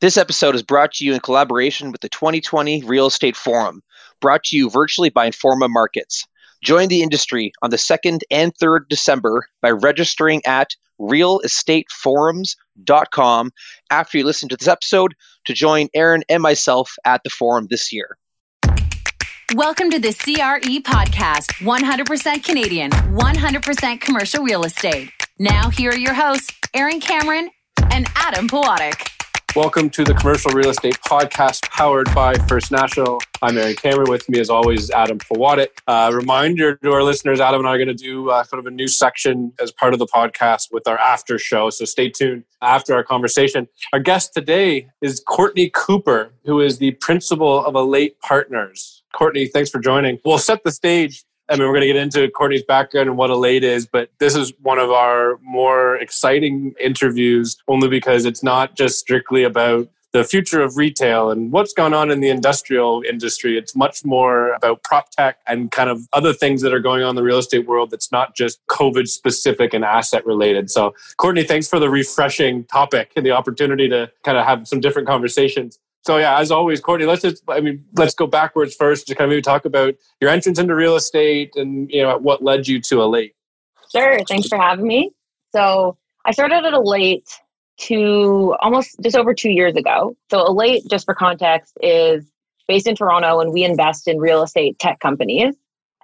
This episode is brought to you in collaboration with the 2020 Real Estate Forum, brought to you virtually by Informa Markets. Join the industry on the 2nd and 3rd December by registering at realestateforums.com after you listen to this episode to join Aaron and myself at the forum this year. Welcome to the CRE podcast 100% Canadian, 100% commercial real estate. Now, here are your hosts, Aaron Cameron and Adam Pawatic. Welcome to the Commercial Real Estate Podcast powered by First National. I'm Aaron Cameron. With me, as always, Adam Pawatic. Uh, reminder to our listeners Adam and I are going to do uh, sort of a new section as part of the podcast with our after show. So stay tuned after our conversation. Our guest today is Courtney Cooper, who is the principal of Alate Partners. Courtney, thanks for joining. We'll set the stage I mean, we're going to get into Courtney's background and what Alate is, but this is one of our more exciting interviews only because it's not just strictly about the future of retail and what's gone on in the industrial industry. It's much more about prop tech and kind of other things that are going on in the real estate world that's not just COVID specific and asset related. So, Courtney, thanks for the refreshing topic and the opportunity to kind of have some different conversations. So yeah, as always, Courtney, let's just I mean, let's go backwards first to kind of maybe talk about your entrance into real estate and you know what led you to Alate. Sure. Thanks for having me. So I started at Alate to almost just over two years ago. So Alate, just for context, is based in Toronto and we invest in real estate tech companies.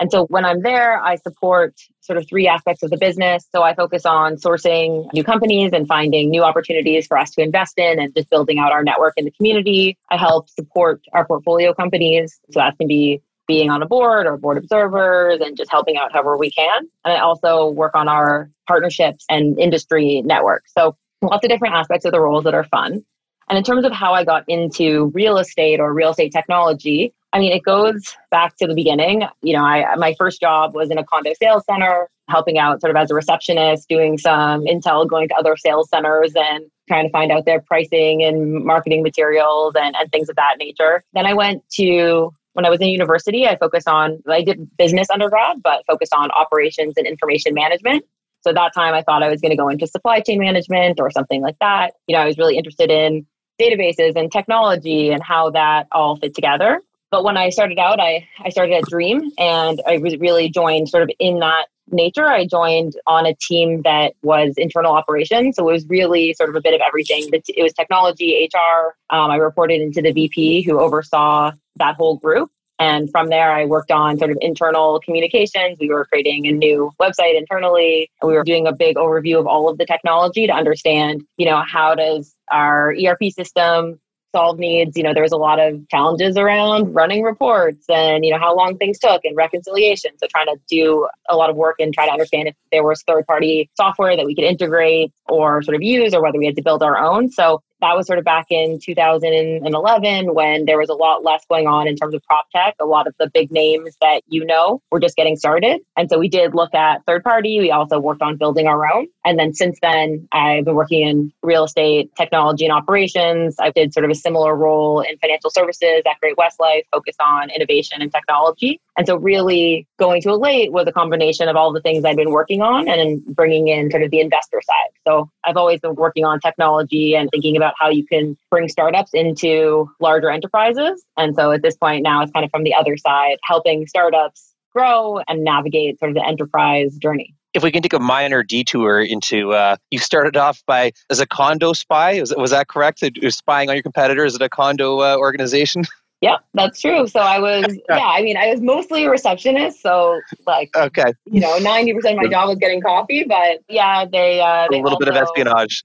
And so when I'm there, I support sort of three aspects of the business. So I focus on sourcing new companies and finding new opportunities for us to invest in and just building out our network in the community. I help support our portfolio companies. So that can be being on a board or board observers and just helping out however we can. And I also work on our partnerships and industry network. So lots of different aspects of the roles that are fun. And in terms of how I got into real estate or real estate technology, I mean, it goes back to the beginning. You know, I my first job was in a condo sales center, helping out sort of as a receptionist, doing some intel, going to other sales centers and trying to find out their pricing and marketing materials and, and things of that nature. Then I went to when I was in university, I focused on I did business undergrad, but focused on operations and information management. So at that time I thought I was going to go into supply chain management or something like that. You know, I was really interested in databases and technology and how that all fit together. But when I started out, I, I started at Dream and I was really joined sort of in that nature. I joined on a team that was internal operations. So it was really sort of a bit of everything. It was technology, HR. Um, I reported into the VP who oversaw that whole group. And from there, I worked on sort of internal communications. We were creating a new website internally. We were doing a big overview of all of the technology to understand, you know, how does our ERP system solve needs. You know, there was a lot of challenges around running reports and, you know, how long things took and reconciliation. So trying to do a lot of work and try to understand if there was third party software that we could integrate or sort of use or whether we had to build our own. So that was sort of back in 2011 when there was a lot less going on in terms of prop tech. A lot of the big names that you know were just getting started. And so we did look at third party. We also worked on building our own. And then since then, I've been working in real estate, technology, and operations. I did sort of a similar role in financial services at Great West Life, focused on innovation and technology. And so, really going to Alate was a combination of all the things I've been working on and bringing in sort of the investor side. So, I've always been working on technology and thinking about how you can bring startups into larger enterprises. And so, at this point now, it's kind of from the other side, helping startups grow and navigate sort of the enterprise journey. If we can take a minor detour into uh, you started off by as a condo spy was, was that correct? You're spying on your competitors at a condo uh, organization Yeah, that's true. So I was, yeah, I mean, I was mostly a receptionist. So like, okay, you know, ninety percent of my job was getting coffee. But yeah, they, uh, they a little bit of espionage.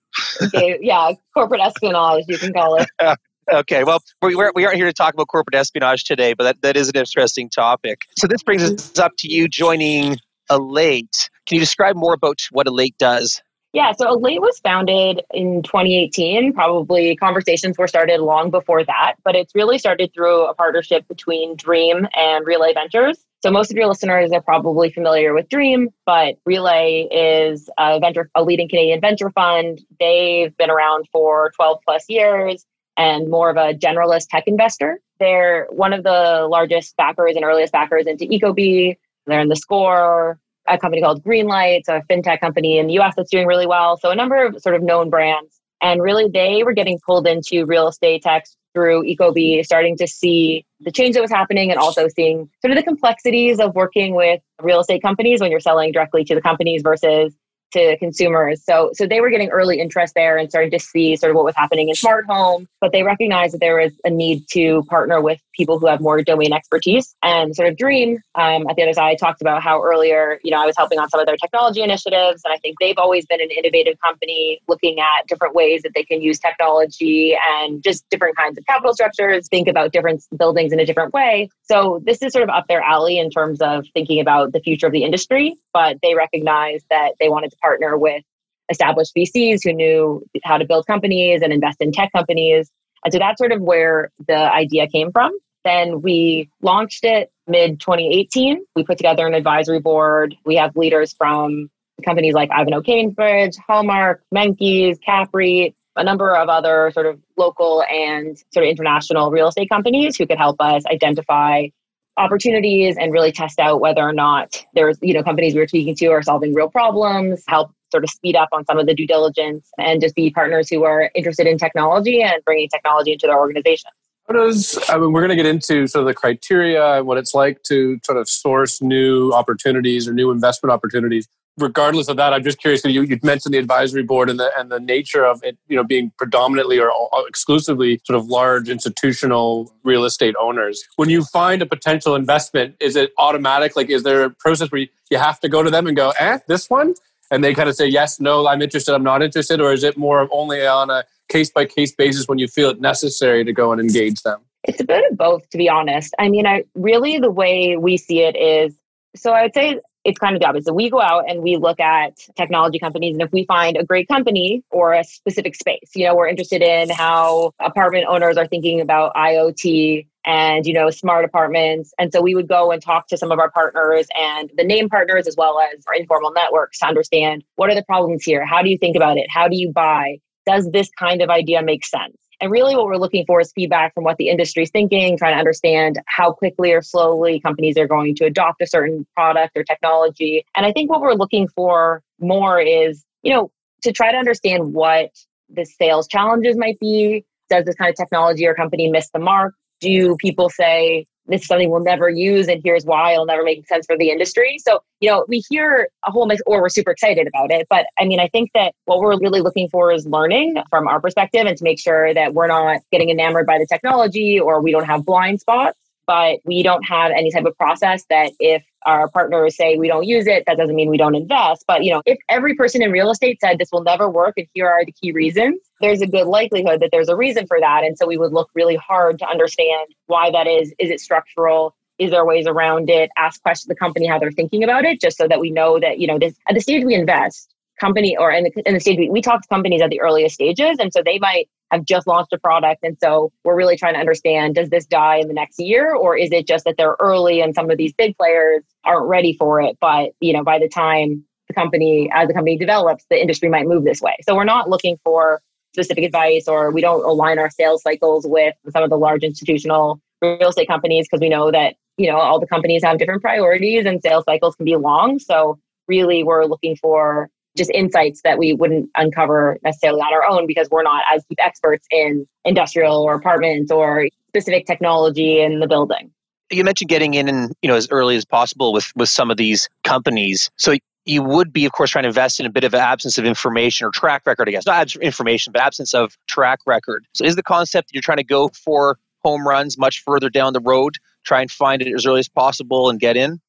Yeah, corporate espionage, you can call it. Okay, well, we, we're, we aren't here to talk about corporate espionage today, but that, that is an interesting topic. So this brings us up to you joining Alate. Can you describe more about what Alate does? Yeah, so Alate was founded in 2018. Probably conversations were started long before that, but it's really started through a partnership between Dream and Relay Ventures. So most of your listeners are probably familiar with Dream, but Relay is a venture, a leading Canadian venture fund. They've been around for 12 plus years and more of a generalist tech investor. They're one of the largest backers and earliest backers into Ecobee. They're in the score a company called Greenlight, a fintech company in the US that's doing really well. So a number of sort of known brands. And really, they were getting pulled into real estate tech through Ecobee, starting to see the change that was happening and also seeing sort of the complexities of working with real estate companies when you're selling directly to the companies versus to consumers. So so they were getting early interest there and starting to see sort of what was happening in smart home, but they recognized that there was a need to partner with people who have more domain expertise and sort of dream um, at the other side I talked about how earlier you know i was helping on some of their technology initiatives and i think they've always been an innovative company looking at different ways that they can use technology and just different kinds of capital structures think about different buildings in a different way so this is sort of up their alley in terms of thinking about the future of the industry but they recognized that they wanted to partner with established VCs who knew how to build companies and invest in tech companies. And so that's sort of where the idea came from. Then we launched it mid 2018. We put together an advisory board. We have leaders from companies like Ivanhoe Cambridge, Hullmark, Menkes, Capri, a number of other sort of local and sort of international real estate companies who could help us identify opportunities and really test out whether or not there's you know companies we are speaking to are solving real problems help sort of speed up on some of the due diligence and just be partners who are interested in technology and bringing technology into their organization how does I mean we're going to get into sort of the criteria and what it's like to sort of source new opportunities or new investment opportunities. Regardless of that, I'm just curious. You you mentioned the advisory board and the and the nature of it, you know, being predominantly or exclusively sort of large institutional real estate owners. When you find a potential investment, is it automatic? Like, is there a process where you, have to go to them and go, "Eh, this one," and they kind of say, "Yes, no, I'm interested, I'm not interested," or is it more of only on a case by case basis when you feel it necessary to go and engage them? It's a bit of both, to be honest. I mean, I really the way we see it is so I would say it's kind of the opposite. We go out and we look at technology companies, and if we find a great company or a specific space, you know, we're interested in how apartment owners are thinking about IoT and you know smart apartments and so we would go and talk to some of our partners and the name partners as well as our informal networks to understand what are the problems here how do you think about it how do you buy does this kind of idea make sense? And really, what we're looking for is feedback from what the industry is thinking, trying to understand how quickly or slowly companies are going to adopt a certain product or technology. And I think what we're looking for more is, you know, to try to understand what the sales challenges might be. Does this kind of technology or company miss the mark? Do people say, this is something we'll never use and here's why it'll never make sense for the industry. So you know we hear a whole mix or we're super excited about it but i mean i think that what we're really looking for is learning from our perspective and to make sure that we're not getting enamored by the technology or we don't have blind spots but we don't have any type of process that if our partners say we don't use it, that doesn't mean we don't invest. But you know, if every person in real estate said this will never work and here are the key reasons, there's a good likelihood that there's a reason for that. And so we would look really hard to understand why that is. Is it structural? Is there ways around it? Ask questions the company how they're thinking about it, just so that we know that, you know, this at the stage we invest, company or in the, in the stage we, we talk to companies at the earliest stages. And so they might have just launched a product. And so we're really trying to understand does this die in the next year or is it just that they're early and some of these big players aren't ready for it? But, you know, by the time the company, as the company develops, the industry might move this way. So we're not looking for specific advice or we don't align our sales cycles with some of the large institutional real estate companies because we know that, you know, all the companies have different priorities and sales cycles can be long. So really we're looking for just insights that we wouldn't uncover necessarily on our own because we're not as deep experts in industrial or apartments or specific technology in the building. You mentioned getting in and you know as early as possible with with some of these companies. So you would be, of course, trying to invest in a bit of an absence of information or track record, I guess. Not information, but absence of track record. So is the concept that you're trying to go for home runs much further down the road, try and find it as early as possible and get in?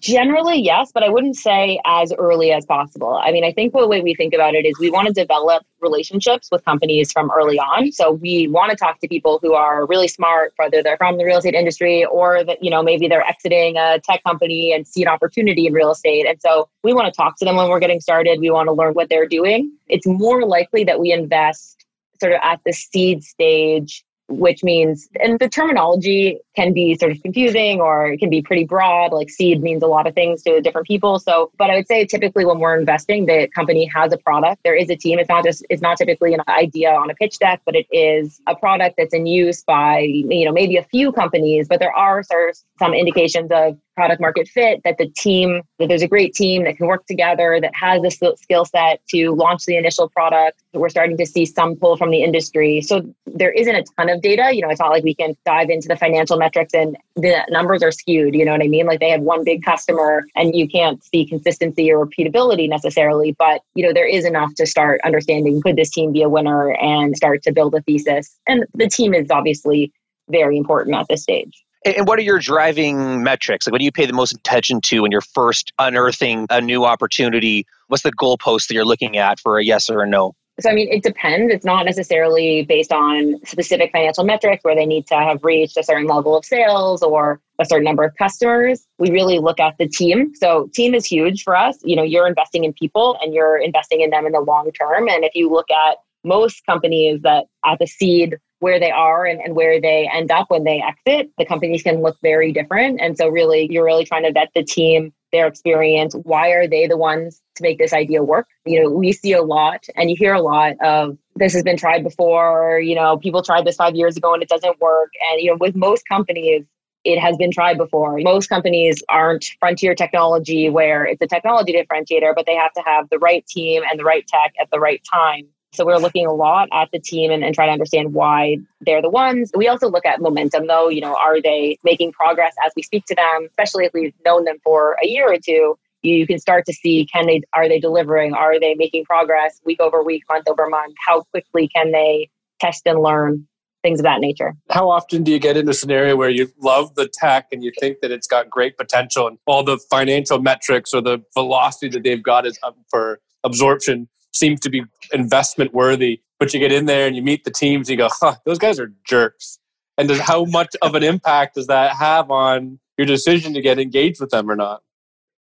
Generally, yes, but I wouldn't say as early as possible. I mean, I think the way we think about it is we want to develop relationships with companies from early on. So we want to talk to people who are really smart, whether they're from the real estate industry or that, you know, maybe they're exiting a tech company and see an opportunity in real estate. And so we want to talk to them when we're getting started. We want to learn what they're doing. It's more likely that we invest sort of at the seed stage which means, and the terminology can be sort of confusing or it can be pretty broad. Like seed means a lot of things to different people. So, but I would say typically when we're investing, the company has a product. There is a team. It's not just, it's not typically an idea on a pitch deck, but it is a product that's in use by, you know, maybe a few companies, but there are sort of some indications of product market fit, that the team, that there's a great team that can work together, that has the skill set to launch the initial product We're starting to see some pull from the industry. So there isn't a ton of data. You know, it's not like we can dive into the financial metrics and the numbers are skewed. You know what I mean? Like they have one big customer and you can't see consistency or repeatability necessarily. But, you know, there is enough to start understanding could this team be a winner and start to build a thesis. And the team is obviously very important at this stage. And what are your driving metrics? Like, what do you pay the most attention to when you're first unearthing a new opportunity? What's the goalpost that you're looking at for a yes or a no? So, I mean, it depends. It's not necessarily based on specific financial metrics where they need to have reached a certain level of sales or a certain number of customers. We really look at the team. So, team is huge for us. You know, you're investing in people and you're investing in them in the long term. And if you look at most companies that at the seed where they are and, and where they end up when they exit, the companies can look very different. And so, really, you're really trying to vet the team, their experience. Why are they the ones to make this idea work? You know, we see a lot and you hear a lot of this has been tried before, you know, people tried this five years ago and it doesn't work. And, you know, with most companies, it has been tried before. Most companies aren't frontier technology where it's a technology differentiator, but they have to have the right team and the right tech at the right time so we're looking a lot at the team and, and trying to understand why they're the ones. We also look at momentum though, you know, are they making progress as we speak to them, especially if we've known them for a year or two, you can start to see can they are they delivering? Are they making progress week over week, month over month? How quickly can they test and learn? Things of that nature. How often do you get in a scenario where you love the tech and you think that it's got great potential and all the financial metrics or the velocity that they've got is up for absorption seems to be investment worthy. But you get in there and you meet the teams, you go, huh, those guys are jerks. And how much of an impact does that have on your decision to get engaged with them or not?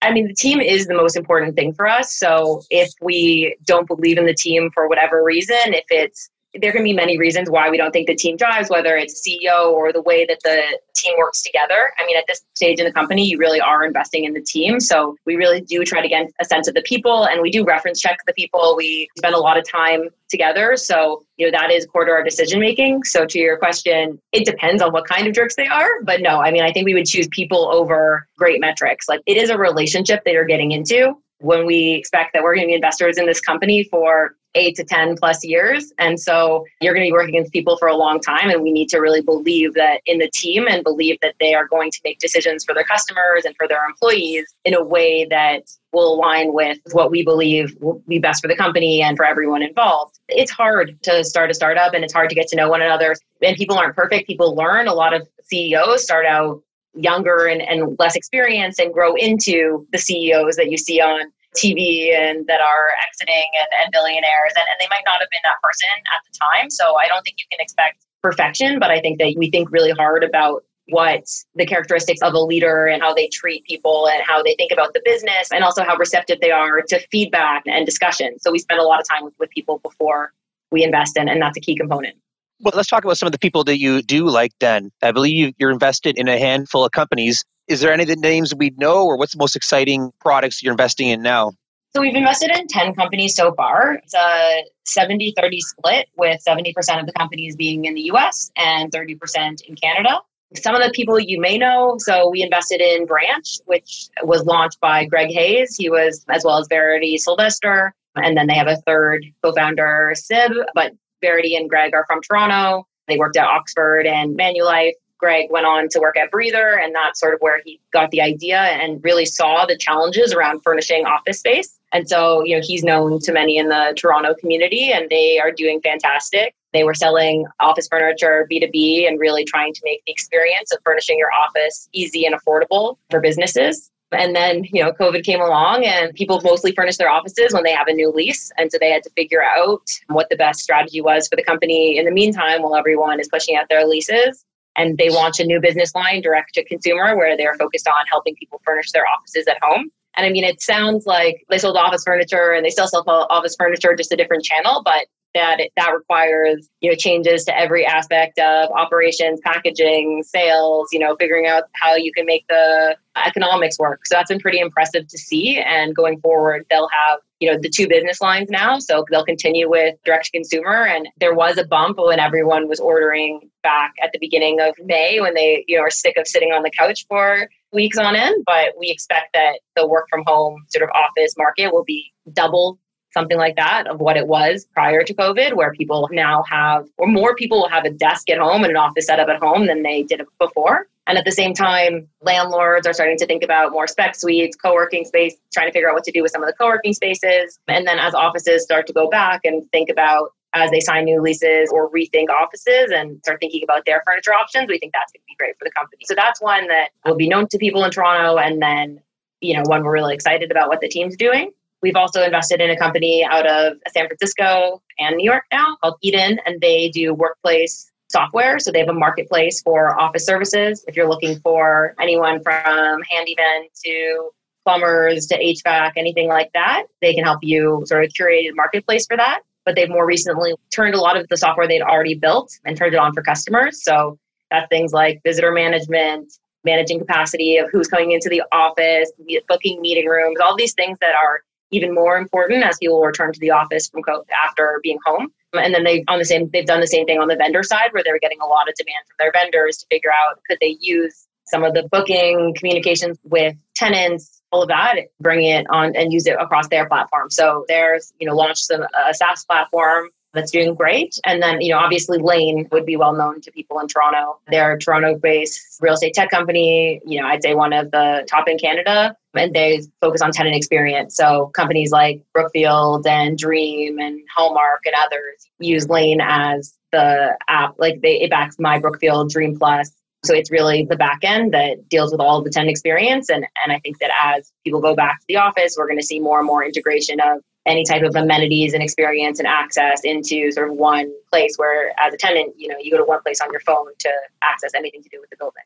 I mean, the team is the most important thing for us. So if we don't believe in the team for whatever reason, if it's there can be many reasons why we don't think the team drives, whether it's CEO or the way that the team works together. I mean, at this stage in the company, you really are investing in the team. So we really do try to get a sense of the people and we do reference check the people. We spend a lot of time together. So, you know, that is core to our decision making. So to your question, it depends on what kind of jerks they are. But no, I mean, I think we would choose people over great metrics. Like it is a relationship that you're getting into when we expect that we're going to be investors in this company for eight to 10 plus years. And so you're going to be working with people for a long time. And we need to really believe that in the team and believe that they are going to make decisions for their customers and for their employees in a way that will align with what we believe will be best for the company and for everyone involved. It's hard to start a startup and it's hard to get to know one another. And people aren't perfect. People learn. A lot of CEOs start out younger and, and less experienced and grow into the CEOs that you see on TV and that are exiting and, and billionaires. And, and they might not have been that person at the time. So I don't think you can expect perfection, but I think that we think really hard about what the characteristics of a leader and how they treat people and how they think about the business and also how receptive they are to feedback and discussion. So we spend a lot of time with, with people before we invest in, and that's a key component. Well, let's talk about some of the people that you do like then. I believe you're invested in a handful of companies is there any of the names we know, or what's the most exciting products you're investing in now? So we've invested in 10 companies so far. It's a 70 30 split, with 70% of the companies being in the US and 30% in Canada. Some of the people you may know. So we invested in Branch, which was launched by Greg Hayes. He was, as well as Verity Sylvester. And then they have a third co founder, Sib. But Verity and Greg are from Toronto. They worked at Oxford and Manulife. Greg went on to work at Breather, and that's sort of where he got the idea and really saw the challenges around furnishing office space. And so, you know, he's known to many in the Toronto community, and they are doing fantastic. They were selling office furniture B2B and really trying to make the experience of furnishing your office easy and affordable for businesses. And then, you know, COVID came along and people mostly furnish their offices when they have a new lease. And so they had to figure out what the best strategy was for the company in the meantime while everyone is pushing out their leases and they launched a new business line direct to consumer where they're focused on helping people furnish their offices at home. And I mean, it sounds like they sold office furniture and they still sell office furniture, just a different channel, but that it, that requires you know changes to every aspect of operations, packaging, sales. You know, figuring out how you can make the economics work. So that's been pretty impressive to see. And going forward, they'll have you know the two business lines now so they'll continue with direct to consumer and there was a bump when everyone was ordering back at the beginning of may when they you know are sick of sitting on the couch for weeks on end but we expect that the work from home sort of office market will be double something like that of what it was prior to COVID, where people now have, or more people will have a desk at home and an office set up at home than they did before. And at the same time, landlords are starting to think about more spec suites, co working space, trying to figure out what to do with some of the co working spaces. And then as offices start to go back and think about as they sign new leases or rethink offices and start thinking about their furniture options, we think that's going to be great for the company. So that's one that will be known to people in Toronto and then, you know, one we're really excited about what the team's doing. We've also invested in a company out of San Francisco and New York now called Eden, and they do workplace software. So they have a marketplace for office services. If you're looking for anyone from handyman to plumbers to HVAC, anything like that, they can help you sort of curate a marketplace for that. But they've more recently turned a lot of the software they'd already built and turned it on for customers. So that's things like visitor management, managing capacity of who's coming into the office, booking meeting rooms, all these things that are even more important as people return to the office from COVID after being home. And then they on the same they've done the same thing on the vendor side where they're getting a lot of demand from their vendors to figure out could they use some of the booking communications with tenants, all of that, bring it on and use it across their platform. So there's, you know, launched some a SaaS platform that's doing great. And then, you know, obviously Lane would be well known to people in Toronto. They're a Toronto based real estate tech company, you know, I'd say one of the top in Canada. And they focus on tenant experience. So companies like Brookfield and Dream and Hullmark and others use Lane as the app. Like they it backs my Brookfield Dream Plus. So it's really the back end that deals with all the tenant experience. And and I think that as people go back to the office, we're going to see more and more integration of any type of amenities and experience and access into sort of one place where as a tenant you know you go to one place on your phone to access anything to do with the building.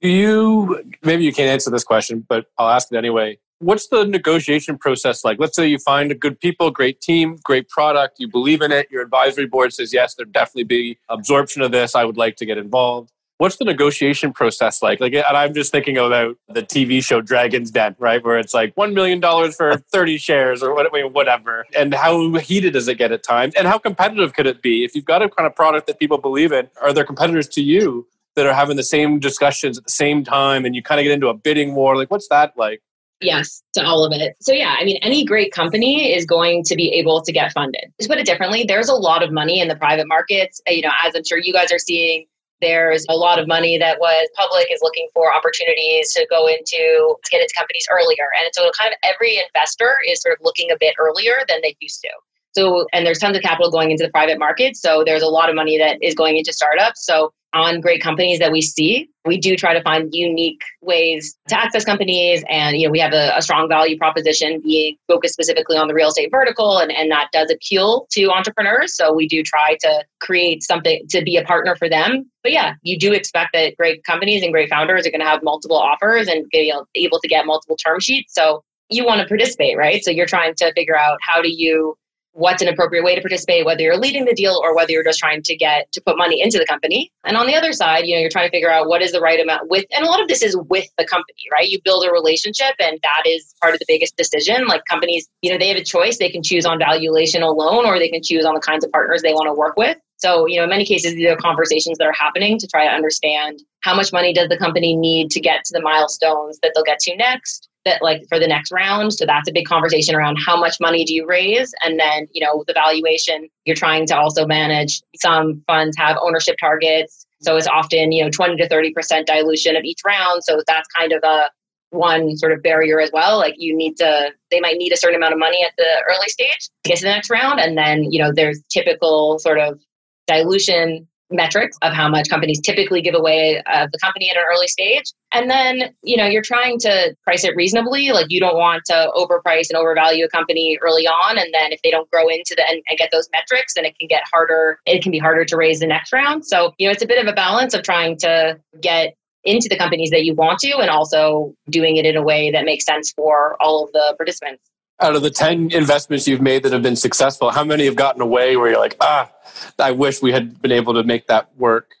Do you maybe you can't answer this question but i'll ask it anyway. What's the negotiation process like? Let's say you find a good people great team great product you believe in it your advisory board says yes there'd definitely be absorption of this i would like to get involved What's the negotiation process like? Like, and I'm just thinking about the TV show Dragon's Den, right, where it's like one million dollars for 30 shares or whatever. And how heated does it get at times? And how competitive could it be? If you've got a kind of product that people believe in, are there competitors to you that are having the same discussions at the same time, and you kind of get into a bidding war? Like, what's that like? Yes, to all of it. So, yeah, I mean, any great company is going to be able to get funded. To put it differently, there's a lot of money in the private markets. You know, as I'm sure you guys are seeing, there's a lot of money that was public is looking for opportunities to go into to get into companies earlier. And so kind of every investor is sort of looking a bit earlier than they used to. So, and there's tons of capital going into the private market. So there's a lot of money that is going into startups. So on great companies that we see, we do try to find unique ways to access companies. And, you know, we have a, a, strong value proposition being focused specifically on the real estate vertical, and, and that does appeal to entrepreneurs. So we do try to create something to be a partner for them. But yeah, you do expect that great companies and great founders are going to have multiple offers and be able to get multiple term sheets. So you want to participate, right? So you're trying to figure out how do you what's an appropriate way to participate, whether you're leading the deal or whether you're just trying to get to put money into the company. And on the other side, you know, you're trying to figure out what is the right amount with, and a lot of this is with the company, right? You build a relationship and that is part of the biggest decision. Like companies, you know, they have a choice. They can choose on valuation alone or they can choose on the kinds of partners they want to work with. So, you know, in many cases, these are conversations that are happening to try to understand how much money does the company need to get to the milestones that they'll get to next that like for the next round. So that's a big conversation around how much money do you raise? And then you know the valuation you're trying to also manage. Some funds have ownership targets. So it's often you know 20 to 30 percent dilution of each round. So that's kind of a one sort of barrier as well. Like you need to they might need a certain amount of money at the early stage to get to the next round. And then you know there's typical sort of dilution metrics of how much companies typically give away of the company at an early stage. And then, you know, you're trying to price it reasonably. Like you don't want to overprice and overvalue a company early on. And then if they don't grow into the and, and get those metrics, then it can get harder. It can be harder to raise the next round. So, you know, it's a bit of a balance of trying to get into the companies that you want to and also doing it in a way that makes sense for all of the participants out of the 10 investments you've made that have been successful, how many have gotten away where you're like, ah, I wish we had been able to make that work?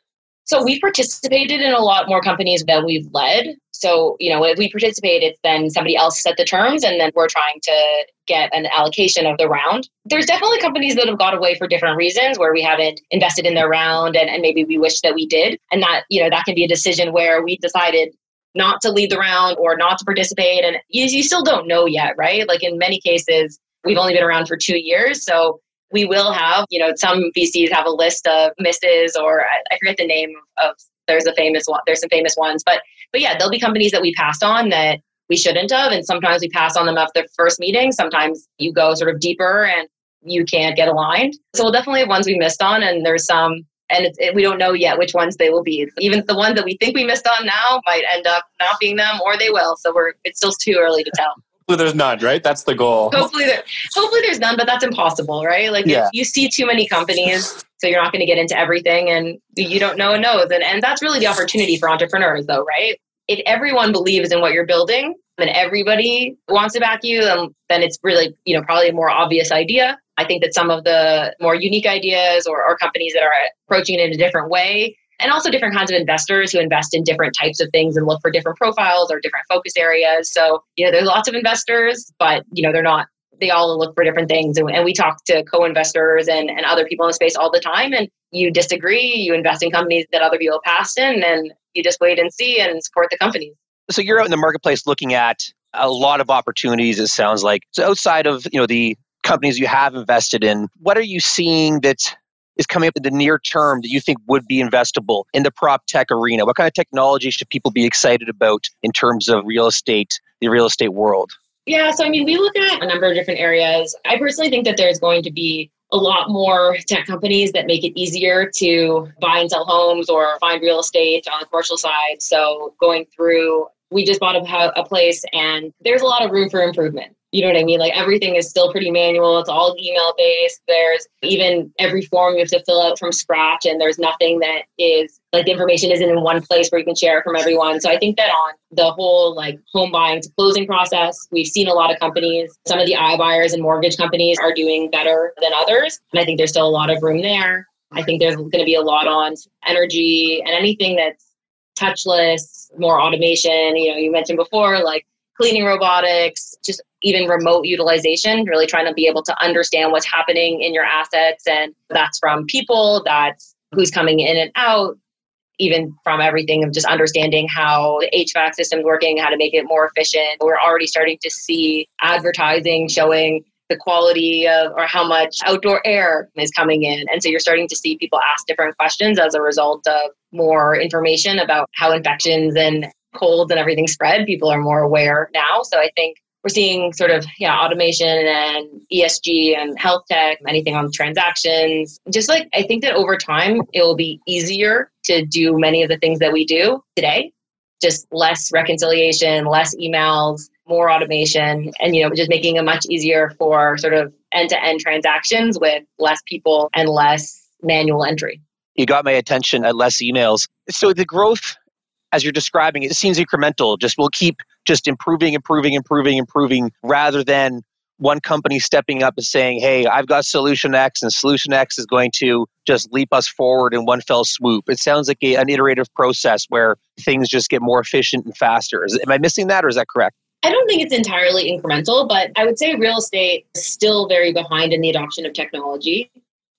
So we've participated in a lot more companies than we've led. So, you know, if we participate, it's then somebody else set the terms and then we're trying to get an allocation of the round. There's definitely companies that have got away for different reasons where we haven't invested in their round and, and maybe we wish that we did. And that, you know, that can be a decision where we decided not to lead the round or not to participate. And you, you still don't know yet, right? Like in many cases, we've only been around for two years. So we will have, you know, some VCs have a list of misses or I, forget the name of there's a famous one there's some famous ones. But but yeah, there'll be companies that we passed on that we shouldn't have. And sometimes we pass on them after the first meeting. Sometimes you go sort of deeper and you can't get aligned. So we'll definitely have ones we missed on, and there's some, and it, we don't know yet which ones they will be. Even the ones that we think we missed on now might end up not being them, or they will. So we're it's still too early to tell. Hopefully there's none, right? That's the goal. Hopefully there, hopefully there's none, but that's impossible, right? Like yeah. you see too many companies, so you're not going to get into everything, and you don't know and knows, and and that's really the opportunity for entrepreneurs, though, right? If everyone believes in what you're building, and everybody wants to back you, then, then it's really, you know, probably a more obvious idea. I think that some of the more unique ideas or, or companies that are approaching it in a different way, and also different kinds of investors who invest in different types of things and look for different profiles or different focus areas. So, you know, there's lots of investors, but, you know, they're not they all look for different things. And, and we talk to co-investors and, and other people in the space all the time. And you disagree, you invest in companies that other people passed in, and you just wait and see and support the companies so you're out in the marketplace looking at a lot of opportunities it sounds like so outside of you know the companies you have invested in what are you seeing that is coming up in the near term that you think would be investable in the prop tech arena what kind of technology should people be excited about in terms of real estate the real estate world yeah so i mean we look at a number of different areas i personally think that there's going to be a lot more tech companies that make it easier to buy and sell homes or find real estate on the commercial side. So going through we just bought a, a place and there's a lot of room for improvement. You know what I mean? Like everything is still pretty manual. It's all email based. There's even every form you have to fill out from scratch, and there's nothing that is like the information isn't in one place where you can share it from everyone. So I think that on the whole like home buying to closing process, we've seen a lot of companies, some of the iBuyers and mortgage companies are doing better than others. And I think there's still a lot of room there. I think there's going to be a lot on energy and anything that's touchless, more automation. You know, you mentioned before, like cleaning robotics, just even remote utilization, really trying to be able to understand what's happening in your assets. And that's from people, that's who's coming in and out, even from everything of just understanding how the HVAC system's working, how to make it more efficient. We're already starting to see advertising showing the quality of or how much outdoor air is coming in. And so you're starting to see people ask different questions as a result of more information about how infections and colds and everything spread. People are more aware now. So I think we're seeing sort of yeah automation and ESG and health tech, anything on transactions. Just like I think that over time it will be easier to do many of the things that we do today. Just less reconciliation, less emails, more automation and you know just making it much easier for sort of end-to-end transactions with less people and less manual entry you got my attention at less emails so the growth as you're describing it, it seems incremental just we'll keep just improving improving improving improving rather than one company stepping up and saying, Hey, I've got solution X, and solution X is going to just leap us forward in one fell swoop. It sounds like a, an iterative process where things just get more efficient and faster. Is, am I missing that, or is that correct? I don't think it's entirely incremental, but I would say real estate is still very behind in the adoption of technology.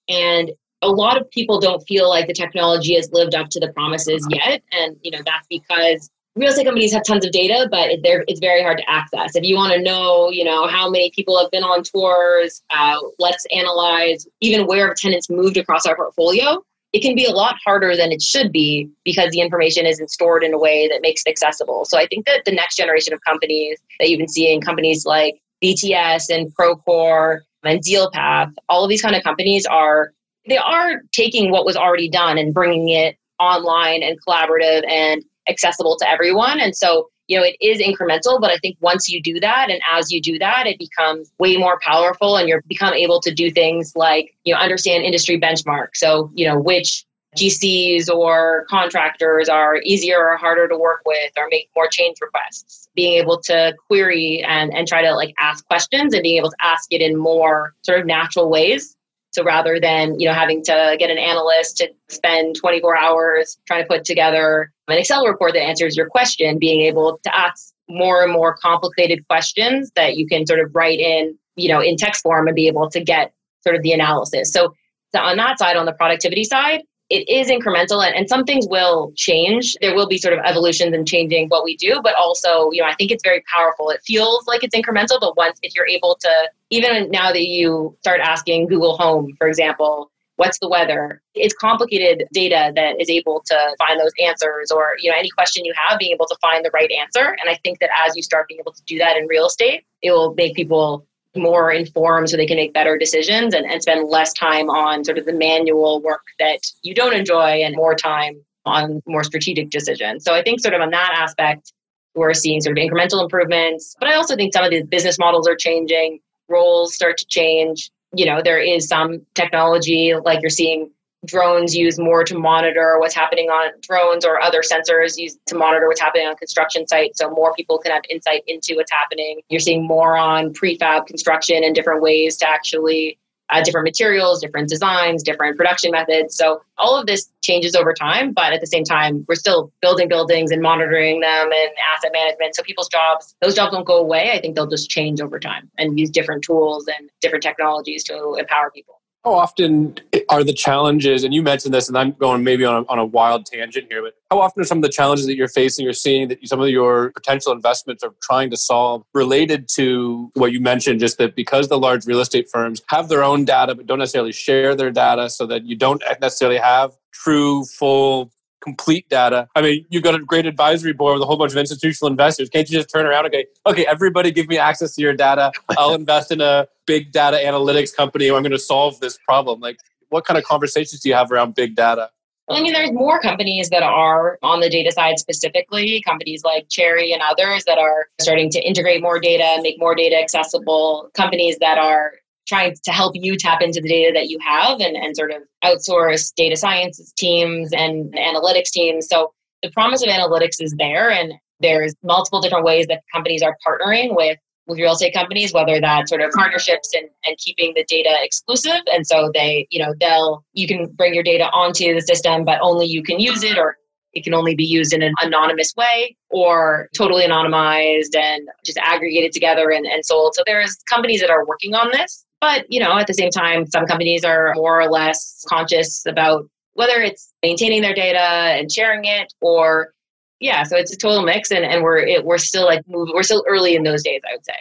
And a lot of people don't feel like the technology has lived up to the promises yet. And, you know, that's because real estate companies have tons of data, but it's very hard to access. If you want to know, you know, how many people have been on tours, uh, let's analyze even where tenants moved across our portfolio it can be a lot harder than it should be because the information isn't stored in a way that makes it accessible. So I think that the next generation of companies that you've been seeing, companies like VTS and Procore and DealPath, all of these kind of companies are they are taking what was already done and bringing it online and collaborative and accessible to everyone. And so you know, it is incremental, but I think once you do that and as you do that, it becomes way more powerful and you're become able to do things like, you know, understand industry benchmark. So, you know, which GCs or contractors are easier or harder to work with or make more change requests. Being able to query and, and try to like ask questions and being able to ask it in more sort of natural ways so rather than, you know, having to get an analyst to spend 24 hours trying to put together an Excel report that answers your question, being able to ask more and more complicated questions that you can sort of write in, you know, in text form and be able to get sort of the analysis. So, so on that side, on the productivity side, it is incremental and, and some things will change. There will be sort of evolutions and changing what we do, but also, you know, I think it's very powerful. It feels like it's incremental, but once if you're able to, even now that you start asking Google Home, for example, what's the weather it's complicated data that is able to find those answers or you know any question you have being able to find the right answer and i think that as you start being able to do that in real estate it will make people more informed so they can make better decisions and, and spend less time on sort of the manual work that you don't enjoy and more time on more strategic decisions. So I think sort of on that aspect, we're seeing sort of incremental improvements. But I also think some of the business models are changing, roles start to change. You know, there is some technology like you're seeing drones used more to monitor what's happening on drones or other sensors used to monitor what's happening on construction sites so more people can have insight into what's happening. You're seeing more on prefab construction and different ways to actually uh, different materials different designs different production methods. So all of this changes over time but at the same time we're still building buildings and monitoring them and asset management. So people's jobs those jobs won't go away. I think they'll just change over time and use different tools and different technologies to empower people how often are the challenges, and you mentioned this, and I'm going maybe on a, on a wild tangent here, but how often are some of the challenges that you're facing, you're seeing that some of your potential investments are trying to solve related to what you mentioned, just that because the large real estate firms have their own data, but don't necessarily share their data so that you don't necessarily have true, full complete data. I mean, you've got a great advisory board with a whole bunch of institutional investors. Can't you just turn around and go, okay, everybody give me access to your data. I'll invest in a big data analytics company. I'm going to solve this problem. Like, what kind of conversations do you have around big data? I mean, there's more companies that are on the data side specifically, companies like Cherre and others that are starting to integrate more data, make more data accessible, companies that are trying to help you tap into the data that you have and, and sort of outsource data science teams and analytics teams. So the promise of analytics is there and there's multiple different ways that companies are partnering with with real estate companies, whether that's sort of partnerships and, and keeping the data exclusive. And so they, you know, they'll you can bring your data onto the system, but only you can use it or it can only be used in an anonymous way or totally anonymized and just aggregated together and, and sold. So there's companies that are working on this. But, you know, at the same time, some companies are more or less conscious about whether it's maintaining their data and sharing it or yeah, so it's a total mix and, and we're it, we're still like move, we're still early in those days, I would say.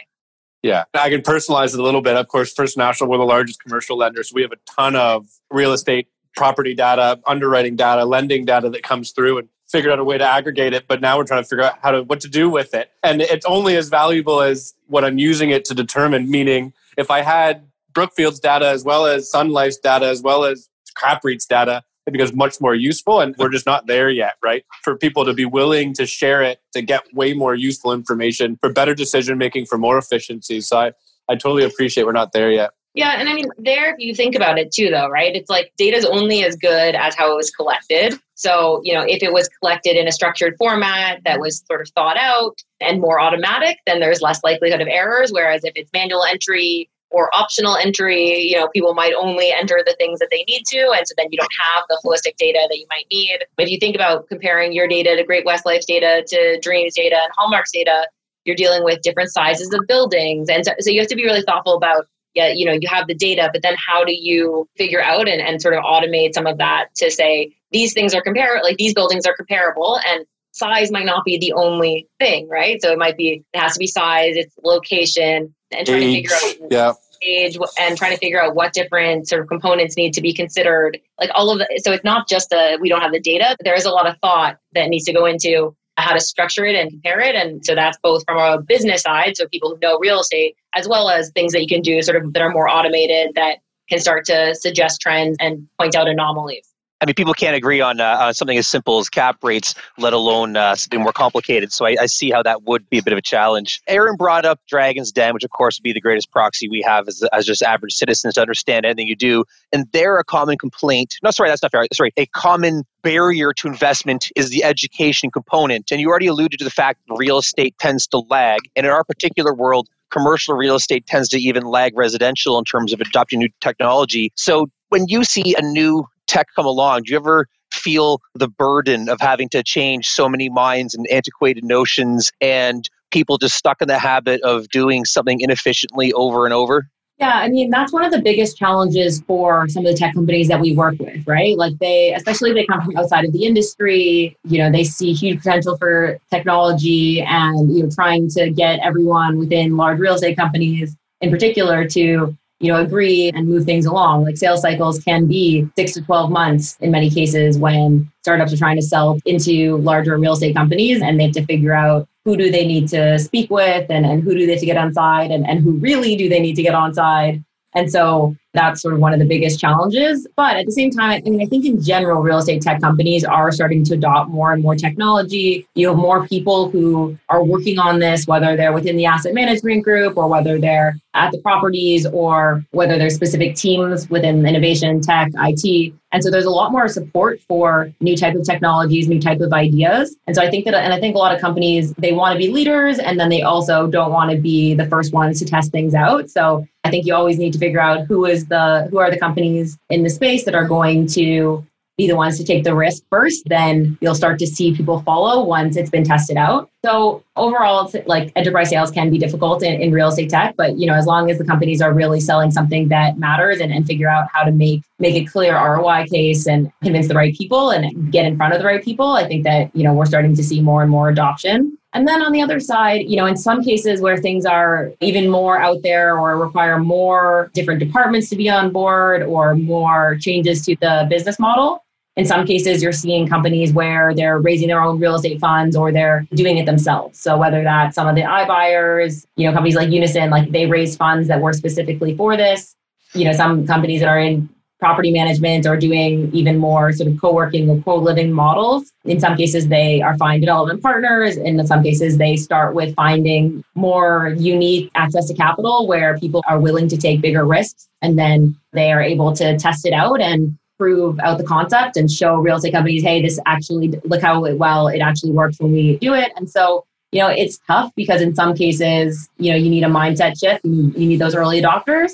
Yeah, I can personalize it a little bit. Of course, First National, we're the largest commercial lender, so we have a ton of real estate property data, underwriting data, lending data that comes through and figured out a way to aggregate it, but now we're trying to figure out how to what to do with it. And it's only as valuable as what I'm using it to determine, meaning if I had Brookfield's data as well as Sun Life's data as well as CapREIT's data, it becomes much more useful. And we're just not there yet, right? For people to be willing to share it, to get way more useful information for better decision making, for more efficiency. So I, I totally appreciate we're not there yet. Yeah, and I mean, there, if you think about it too, though, right? It's like data is only as good as how it was collected. So, you know, if it was collected in a structured format that was sort of thought out and more automatic, then there's less likelihood of errors. Whereas if it's manual entry or optional entry, you know, people might only enter the things that they need to. And so then you don't have the holistic data that you might need. But if you think about comparing your data to Great West Life's data to Dreams data and Hullmark's data, you're dealing with different sizes of buildings. And so, so you have to be really thoughtful about, yeah, you know, you have the data, but then how do you figure out and, and sort of automate some of that to say these things are comparable, like these buildings are comparable and size might not be the only thing, right? So it might be, it has to be size, it's location, and trying age, to figure out yeah. age and trying to figure out what different sort of components need to be considered. Like all of the, so it's not just a, we don't have the data, there is a lot of thought that needs to go into how to structure it and compare it. And so that's both from a business side, so people who know real estate, as well as things that you can do sort of that are more automated that can start to suggest trends and point out anomalies. I mean, people can't agree on, uh, something as simple as cap rates, let alone uh, something more complicated. So I, I, see how that would be a bit of a challenge. Aaron brought up Dragon's Den, which of course would be the greatest proxy we have as, as just average citizens to understand anything you do. And they're a common complaint. No, sorry, that's not fair. Sorry, a common barrier to investment is the education component. And you already alluded to the fact real estate tends to lag. And in our particular world, commercial real estate tends to even lag residential in terms of adopting new technology. So when you see a new tech come along, do you ever feel the burden of having to change so many minds and antiquated notions and people just stuck in the habit of doing something inefficiently over and over? Yeah, I mean, that's one of the biggest challenges for some of the tech companies that we work with, right? Like they, especially if they come from outside of the industry, you know, they see huge potential for technology and, you know, trying to get everyone within large real estate companies in particular to you know, agree and move things along. Like sales cycles can be six to 12 months in many cases when startups are trying to sell into larger real estate companies and they have to figure out who do they need to speak with and, and who do they to get on side and, and who really do they need to get on side. And so that's sort of one of the biggest challenges. But at the same time, I mean, I think in general, real estate tech companies are starting to adopt more and more technology. You have more people who are working on this, whether they're within the asset management group or whether they're at the properties or whether there's specific teams within innovation, tech, IT. And so there's a lot more support for new type of technologies, new type of ideas. And so I think that, and I think a lot of companies, they want to be leaders and then they also don't want to be the first ones to test things out. So I think you always need to figure out who is the, who are the companies in the space that are going to be the ones to take the risk first, then you'll start to see people follow once it's been tested out. So overall, it's like enterprise sales can be difficult in, in real estate tech, but you know, as long as the companies are really selling something that matters and, and figure out how to make make a clear ROI case and convince the right people and get in front of the right people, I think that you know we're starting to see more and more adoption. And then on the other side, you know, in some cases where things are even more out there or require more different departments to be on board or more changes to the business model, in some cases, you're seeing companies where they're raising their own real estate funds or they're doing it themselves. So whether that's some of the iBuyers, you know, companies like Unison, like they raise funds that were specifically for this. You know, some companies that are in property management or doing even more sort of co-working or co-living models. In some cases, they are finding development partners. In some cases, they start with finding more unique access to capital where people are willing to take bigger risks and then they are able to test it out and prove out the concept and show real estate companies, hey, this actually look how well it actually works when we do it. And so, you know, it's tough because in some cases, you know, you need a mindset shift. You need those early adopters.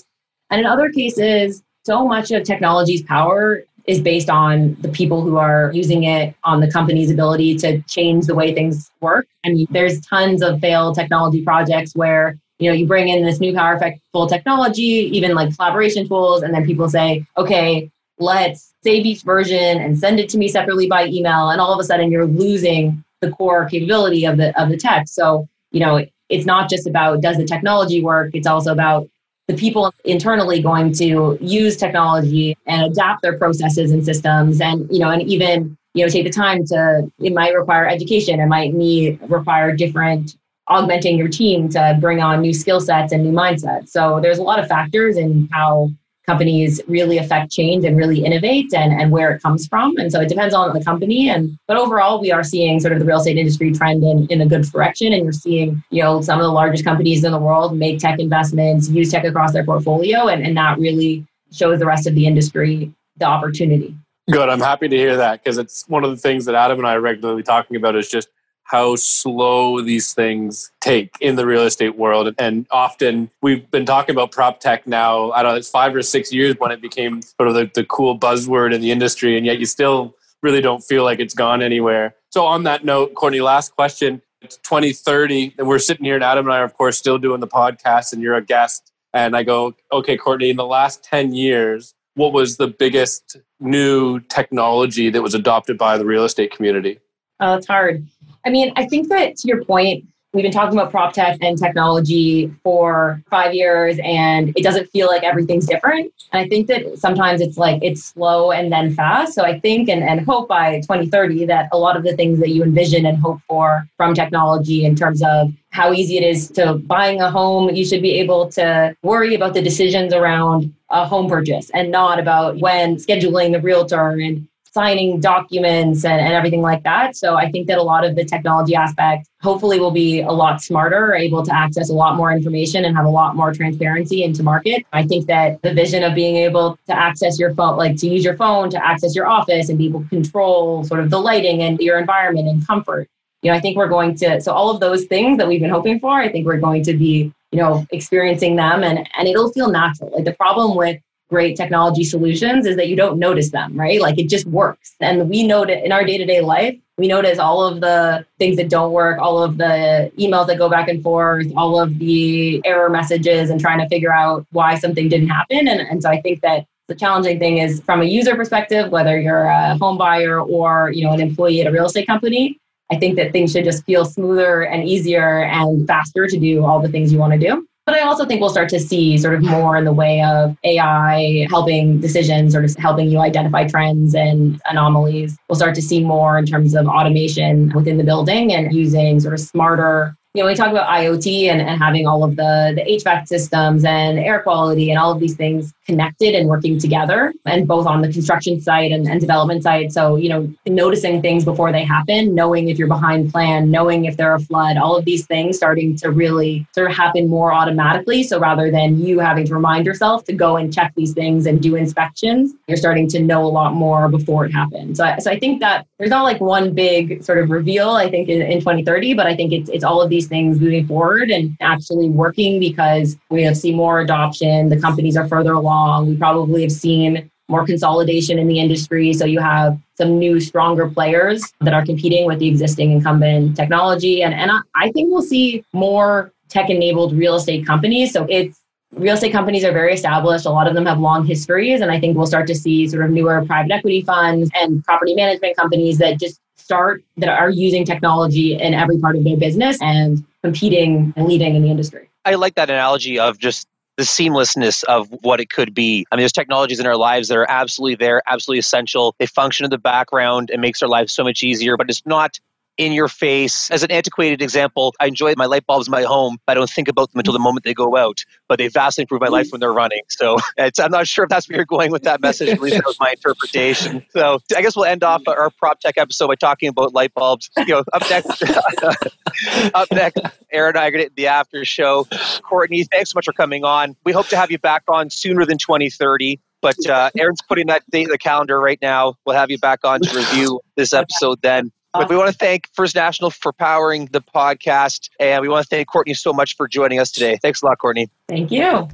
And in other cases, so much of technology's power is based on the people who are using it, on the company's ability to change the way things work. I mean, there's tons of failed technology projects where you know you bring in this new powerful technology, even like collaboration tools, and then people say, okay, let's save each version and send it to me separately by email and all of a sudden you're losing the core capability of the of the tech so you know it's not just about does the technology work it's also about the people internally going to use technology and adapt their processes and systems and you know and even you know take the time to it might require education. It might need require different augmenting your team to bring on new skill sets and new mindsets. So there's a lot of factors in how companies really affect change and really innovate and, and where it comes from. And so it depends on the company. And but overall, we are seeing sort of the real estate industry trend in, in a good direction. And you're seeing, you know, some of the largest companies in the world make tech investments, use tech across their portfolio, and, and that really shows the rest of the industry the opportunity. Good. I'm happy to hear that because it's one of the things that Adam and I are regularly talking about is just how slow these things take in the real estate world. And often we've been talking about prop tech now, I don't know, it's five or six years when it became sort of the, the cool buzzword in the industry, and yet you still really don't feel like it's gone anywhere. So, on that note, Courtney, last question. It's 2030, and we're sitting here, and Adam and I are, of course, still doing the podcast, and you're a guest. And I go, okay, Courtney, in the last 10 years, what was the biggest new technology that was adopted by the real estate community? Oh, it's hard. I mean, I think that to your point, we've been talking about prop tech and technology for five years and it doesn't feel like everything's different. And I think that sometimes it's like it's slow and then fast. So I think and, and hope by 2030 that a lot of the things that you envision and hope for from technology in terms of how easy it is to buying a home, you should be able to worry about the decisions around a home purchase and not about when scheduling the realtor and signing documents and, and everything like that. So I think that a lot of the technology aspect hopefully will be a lot smarter, able to access a lot more information and have a lot more transparency into market. I think that the vision of being able to access your phone, like to use your phone to access your office and be able to control sort of the lighting and your environment and comfort. You know, I think we're going to so all of those things that we've been hoping for, I think we're going to be, you know, experiencing them and and it'll feel natural. Like the problem with great technology solutions is that you don't notice them, right? Like it just works. And we notice in our day to day life, we notice all of the things that don't work, all of the emails that go back and forth, all of the error messages, and trying to figure out why something didn't happen. And, and so I think that the challenging thing is from a user perspective, whether you're a home buyer or you know an employee at a real estate company, I think that things should just feel smoother and easier and faster to do all the things you want to do. But I also think we'll start to see sort of more in the way of AI helping decisions, sort of helping you identify trends and anomalies. We'll start to see more in terms of automation within the building and using sort of smarter you know, we talk about IoT and, and having all of the, the HVAC systems and air quality and all of these things connected and working together and both on the construction site and, and development side. So, you know, noticing things before they happen, knowing if you're behind plan, knowing if there are a flood, all of these things starting to really sort of happen more automatically. So rather than you having to remind yourself to go and check these things and do inspections, you're starting to know a lot more before it happens. So, I, so I think that there's not like one big sort of reveal, I think, in, in 2030, but I think it's, it's all of these things moving forward and actually working because we have seen more adoption. The companies are further along. We probably have seen more consolidation in the industry. So you have some new, stronger players that are competing with the existing incumbent technology. And, and I, I think we'll see more tech enabled real estate companies. So it's real estate companies are very established. A lot of them have long histories. And I think we'll start to see sort of newer private equity funds and property management companies that just start that are using technology in every part of their business and competing and leading in the industry. I like that analogy of just the seamlessness of what it could be. I mean, there's technologies in our lives that are absolutely there, absolutely essential. They function in the background. It makes our lives so much easier, but it's not in your face. As an antiquated example, I enjoy my light bulbs in my home. but I don't think about them until the moment they go out, but they vastly improve my life when they're running. So I'm not sure if that's where you're going with that message. At least that was my interpretation. So I guess we'll end off our prop tech episode by talking about light bulbs. You know, up next, up next, Aaron and I are going the after show. Courtney, thanks so much for coming on. We hope to have you back on sooner than 2030. But uh, Aaron's putting that date in the calendar right now. We'll have you back on to review this episode then. But we uh-huh. want to thank First National for powering the podcast. And we want to thank Courtney so much for joining us today. Thanks a lot, Courtney. Thank you.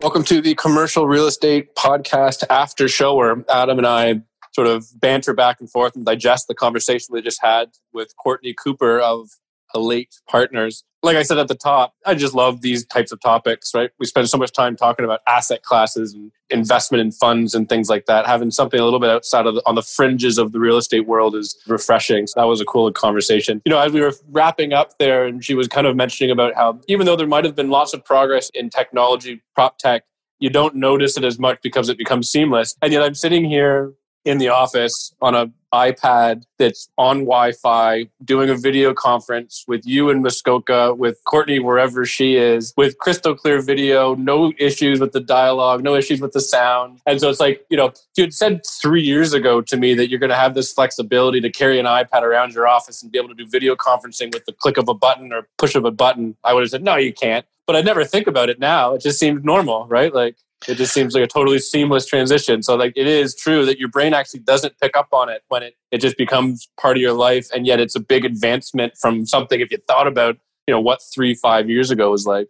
Welcome to the Commercial Real Estate Podcast After Show, where Adam and I sort of banter back and forth and digest the conversation we just had with Courtney Cooper of Alate Partners like I said at the top, I just love these types of topics, right? We spend so much time talking about asset classes and investment in funds and things like that. Having something a little bit outside of the, on the fringes of the real estate world is refreshing. So that was a cool conversation. You know, as we were wrapping up there, and she was kind of mentioning about how even though there might have been lots of progress in technology, prop tech, you don't notice it as much because it becomes seamless. And yet I'm sitting here in the office on a iPad that's on Wi-Fi, doing a video conference with you in Muskoka, with Courtney wherever she is, with crystal clear video, no issues with the dialogue, no issues with the sound. And so it's like, you know, you had said three years ago to me that you're going to have this flexibility to carry an iPad around your office and be able to do video conferencing with the click of a button or push of a button, I would have said, no, you can't. But I never think about it now. It just seems normal, right? Like it just seems like a totally seamless transition. So like it is true that your brain actually doesn't pick up on it when it it just becomes part of your life and yet it's a big advancement from something if you thought about you know what three five years ago was like.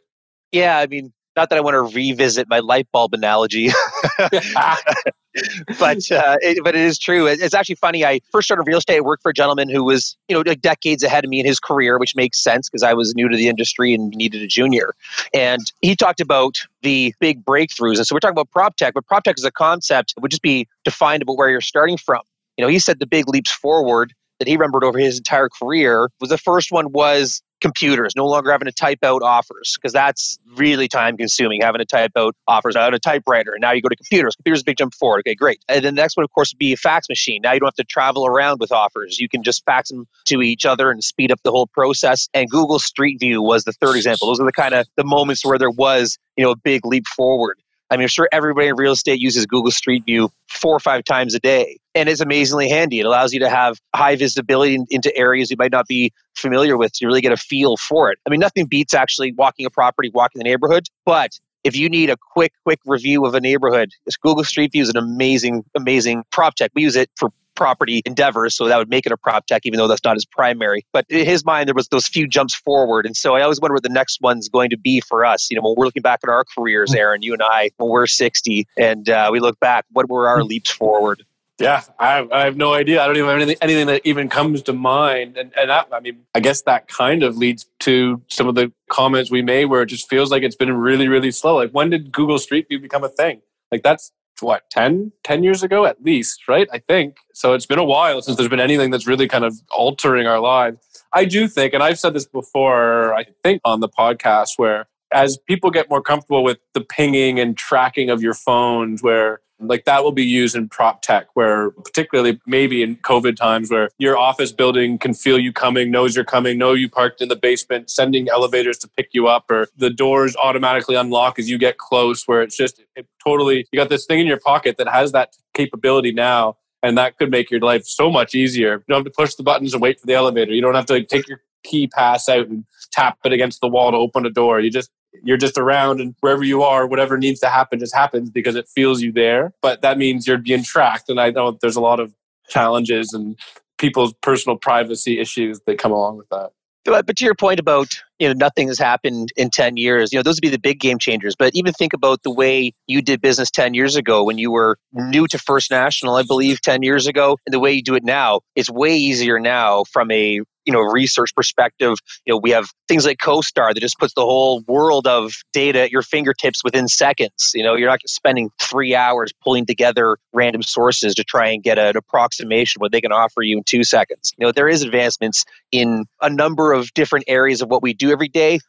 Yeah i mean not that I want to revisit my light bulb analogy, but uh, it, but it is true. It's actually funny. I first started real estate. I worked for a gentleman who was you know like decades ahead of me in his career, which makes sense because I was new to the industry and needed a junior. And he talked about the big breakthroughs. And so we're talking about prop tech, but prop tech is a concept would just be defined about where you're starting from. You know, he said the big leaps forward that he remembered over his entire career was the first one was computers, no longer having to type out offers because that's really time consuming, having to type out offers on a typewriter. And now you go to computers. Computers a big jump forward. Okay, great. And then the next one, of course, would be a fax machine. Now you don't have to travel around with offers. You can just fax them to each other and speed up the whole process. And Google Street View was the third example. Those are the kind of the moments where there was, you know, a big leap forward. I mean, I'm sure everybody in real estate uses Google Street View four or five times a day, and it's amazingly handy. It allows you to have high visibility into areas you might not be familiar with. You really get a feel for it. I mean, nothing beats actually walking a property, walking the neighborhood, but if you need a quick, quick review of a neighborhood, Google Street View is an amazing, amazing prop tech. We use it for property endeavors. So that would make it a prop tech, even though that's not his primary. But in his mind, there was those few jumps forward. And so I always wonder what the next one's going to be for us. You know, when we're looking back at our careers, Aaron, you and I, when we're 60 and uh, we look back, what were our leaps forward? Yeah, I have, I have no idea. I don't even have anything, anything that even comes to mind. And, and that, I mean, I guess that kind of leads to some of the comments we made where it just feels like it's been really, really slow. Like, when did Google Street View become a thing? Like, that's what 10 10 years ago at least right? I think. So it's been a while since there's been anything that's really kind of altering our lives. I do think and i've said this before i think on the podcast where as people get more comfortable with the pinging and tracking of your phones where like that will be used in prop tech, where particularly maybe in COVID times, where your office building can feel you coming, knows you're coming, know you parked in the basement, sending elevators to pick you up, or the doors automatically unlock as you get close, where it's just it totally, you got this thing in your pocket that has that capability now. And that could make your life so much easier. You don't have to push the buttons and wait for the elevator. You don't have to like, take your key pass out and tap it against the wall to open a door. You just you're just around and wherever you are, whatever needs to happen just happens because it feels you there. But that means you're being tracked. And I know there's a lot of challenges and people's personal privacy issues that come along with that. But to your point about you know nothing has happened in 10 years you know those would be the big game changers but even think about the way you did business 10 years ago when you were new to first national i believe 10 years ago and the way you do it now it's way easier now from a you know research perspective you know we have things like CoStar that just puts the whole world of data at your fingertips within seconds. You know you're not spending three hours pulling together random sources to try and get an approximation what they can offer you in two seconds. You know there is advancements in a number of different areas of what we do every day.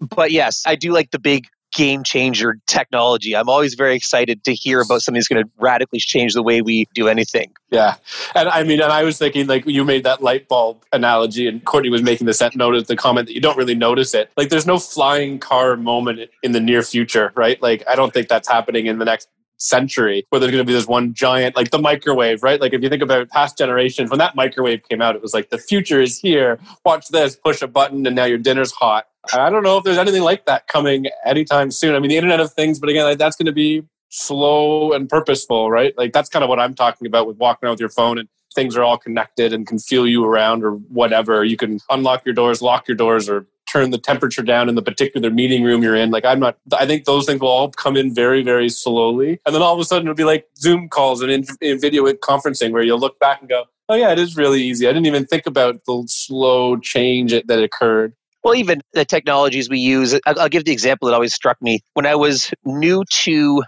But yes i do like the big game changer technology. I'm always very excited to hear about something that's going to radically change the way we do anything. Yeah. And I mean, and I was thinking, like, you made that light bulb analogy, and Courtney was making the set notice, the comment that you don't really notice it. Like, there's no flying car moment in the near future, right? Like, I don't think that's happening in the next century where there's going to be this one giant like the microwave right like if you think about past generations when that microwave came out it was like the future is here watch this push a button and now your dinner's hot I don't know if there's anything like that coming anytime soon. I mean, the Internet of Things, but again, like, that's going to be slow and purposeful, right? Like that's kind of what I'm talking about with walking around with your phone and things are all connected and can feel you around or whatever. You can unlock your doors, lock your doors, or turn the temperature down in the particular meeting room you're in. Like I'm not. I think those things will all come in very, very slowly, and then all of a sudden it'll be like Zoom calls and in, in video conferencing where you'll look back and go, "Oh yeah, it is really easy." I didn't even think about the slow change that occurred. Well, even the technologies we use, I'll give the example that always struck me. When I was new to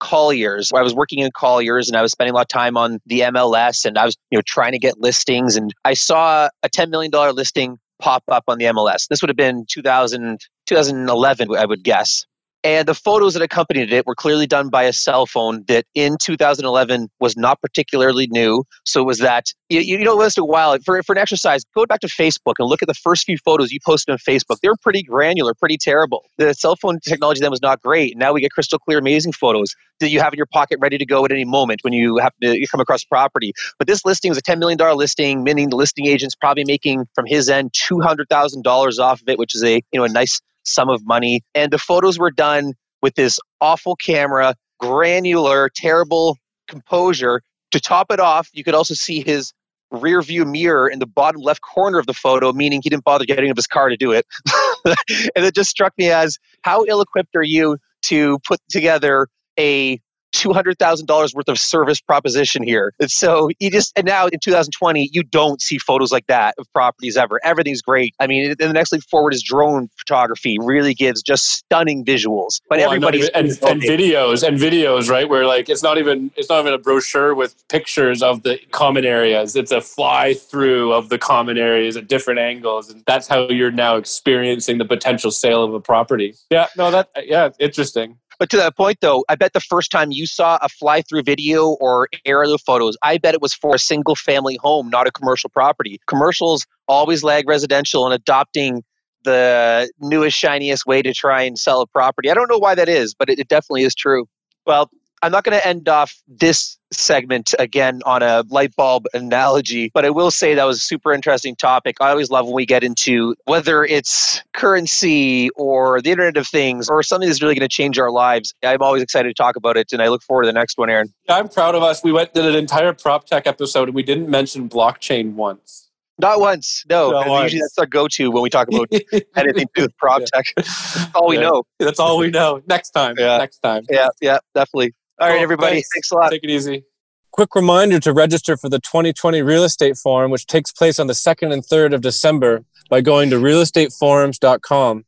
Colliers, I was working in Colliers and I was spending a lot of time on the MLS and I was, you know, trying to get listings and I saw a $10 million listing pop up on the MLS. This would have been 2000, 2011, I would guess. And the photos that accompanied it were clearly done by a cell phone that in 2011 was not particularly new. So it was that, you, you know, last a while, for, for an exercise, go back to Facebook and look at the first few photos you posted on Facebook. They were pretty granular, pretty terrible. The cell phone technology then was not great. Now we get crystal clear, amazing photos that you have in your pocket ready to go at any moment when you happen to come across property. But this listing was a $10 million listing, meaning the listing agent's probably making from his end $200,000 off of it, which is a, you know, a nice sum of money. And the photos were done with this awful camera, granular, terrible composure. To top it off, you could also see his rear view mirror in the bottom left corner of the photo, meaning he didn't bother getting up his car to do it. and it just struck me as how ill equipped are you to put together a $200,000 worth of service proposition here. And so you just, and now in 2020, you don't see photos like that of properties ever. Everything's great. I mean, the next leap forward is drone photography, really gives just stunning visuals. But well, everybody's. And, and, videos, and videos, right? Where like it's not even, it's not even a brochure with pictures of the common areas. It's a fly through of the common areas at different angles. And that's how you're now experiencing the potential sale of a property. Yeah, no, that, yeah, interesting. But to that point, though, I bet the first time you saw a fly through video or aerial photos, I bet it was for a single family home, not a commercial property. Commercials always lag residential in adopting the newest, shiniest way to try and sell a property. I don't know why that is, but it, it definitely is true. Well, I'm not going to end off this segment again on a light bulb analogy, but I will say that was a super interesting topic. I always love when we get into whether it's currency or the Internet of Things or something that's really going to change our lives. I'm always excited to talk about it, and I look forward to the next one, Aaron. I'm proud of us. We went did an entire prop tech episode and we didn't mention blockchain once. Not once. No. Not once. Usually that's our go-to when we talk about anything to do with prop tech. That's all we Yeah. know. That's all we know. Next time. Yeah. Next time. Yeah, yeah, definitely. All right, Cool. everybody. Thanks. Thanks a lot. Take it easy. Quick reminder to register for the 2020 Real Estate Forum, which takes place on the 2nd and 3rd of December by going to realestateforums.com.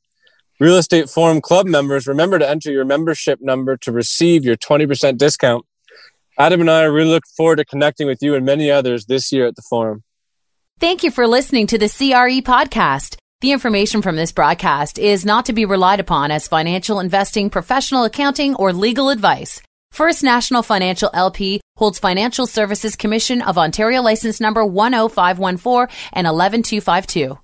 Real Estate Forum Club members, remember to enter your membership number to receive your 20% discount. Adam and I really look forward to connecting with you and many others this year at the forum. Thank you for listening to the CRE podcast. The information from this broadcast is not to be relied upon as financial investing, professional accounting, or legal advice. First National Financial LP holds Financial Services Commission of Ontario license number 10514 and 11252.